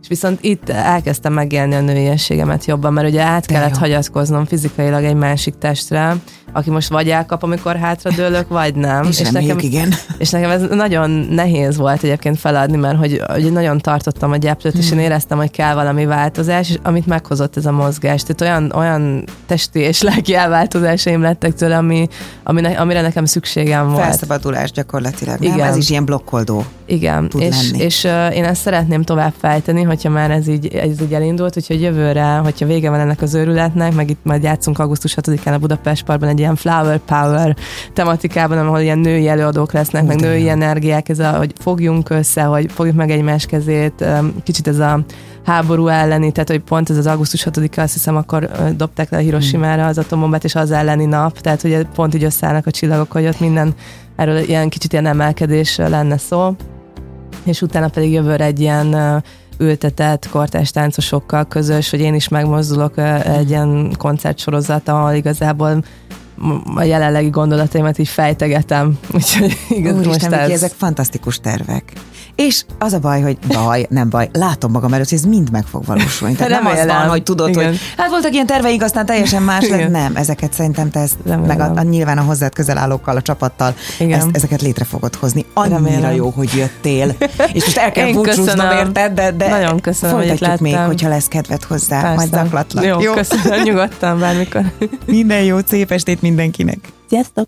és viszont itt elkezdtem megélni a nőiességemet jobban, mert ugye át kellett hagyatkoznom fizikailag egy másik testre, aki most vagy elkap, amikor hátradőlök, vagy nem. És, és nekem, igen. És nekem ez nagyon nehéz volt egyébként feladni, mert hogy, hogy nagyon tartottam a gyeplőt, hmm. és én hmm. éreztem, hogy kell valami változás, és amit meghozott ez a mozgás. Tehát olyan, olyan testi és lelki elváltozásaim lettek tőle, ami, ami ne, amire nekem szükségem volt. Felszabadulás gyakorlatilag, nem? Igen. Ez is ilyen blokkoldó Igen, és, lenni. és uh, én ezt szeretném tovább fejteni, hogyha már ez így, ez így elindult, úgyhogy jövőre, hogyha vége van ennek az őrületnek, meg itt majd játszunk augusztus 6-án a Budapest Parkban egy ilyen flower power tematikában, ahol ilyen női előadók lesznek, Úgy meg női jó. energiák, ez a, hogy fogjunk össze, hogy fogjuk meg egymás kezét, kicsit ez a háború elleni, tehát hogy pont ez az augusztus 6 azt hiszem, akkor dobták le a Hiroshima-ra az atombombát, és az elleni nap, tehát hogy pont így összeállnak a csillagok, hogy ott minden erről ilyen kicsit ilyen emelkedés lenne szó, és utána pedig jövőre egy ilyen ültetett kortás táncosokkal közös, hogy én is megmozdulok egy ilyen koncertsorozat, ahol igazából a jelenlegi gondolataimat így fejtegetem. Úgyhogy igaz, Úristen, most ez... ezek fantasztikus tervek. És az a baj, hogy baj, nem baj, látom magam előtt, hogy ez mind meg fog valósulni. Tehát nem az van, hogy tudod, Igen. hogy hát voltak ilyen terveink, aztán teljesen más lett. Nem, ezeket szerintem te ezt, meg a, a, nyilván a hozzád közel állókkal, a csapattal, ezt, ezeket létre fogod hozni. Annyira Remélem. jó, hogy jöttél. És most el kell búcsúznom érted, de, de Nagyon köszönöm, hogy még, hogyha lesz kedved hozzá, Persze. majd zaklatlak. Jó, jó, köszönöm, nyugodtan bármikor. Minden jó, szép estét mindenkinek. Sziasztok!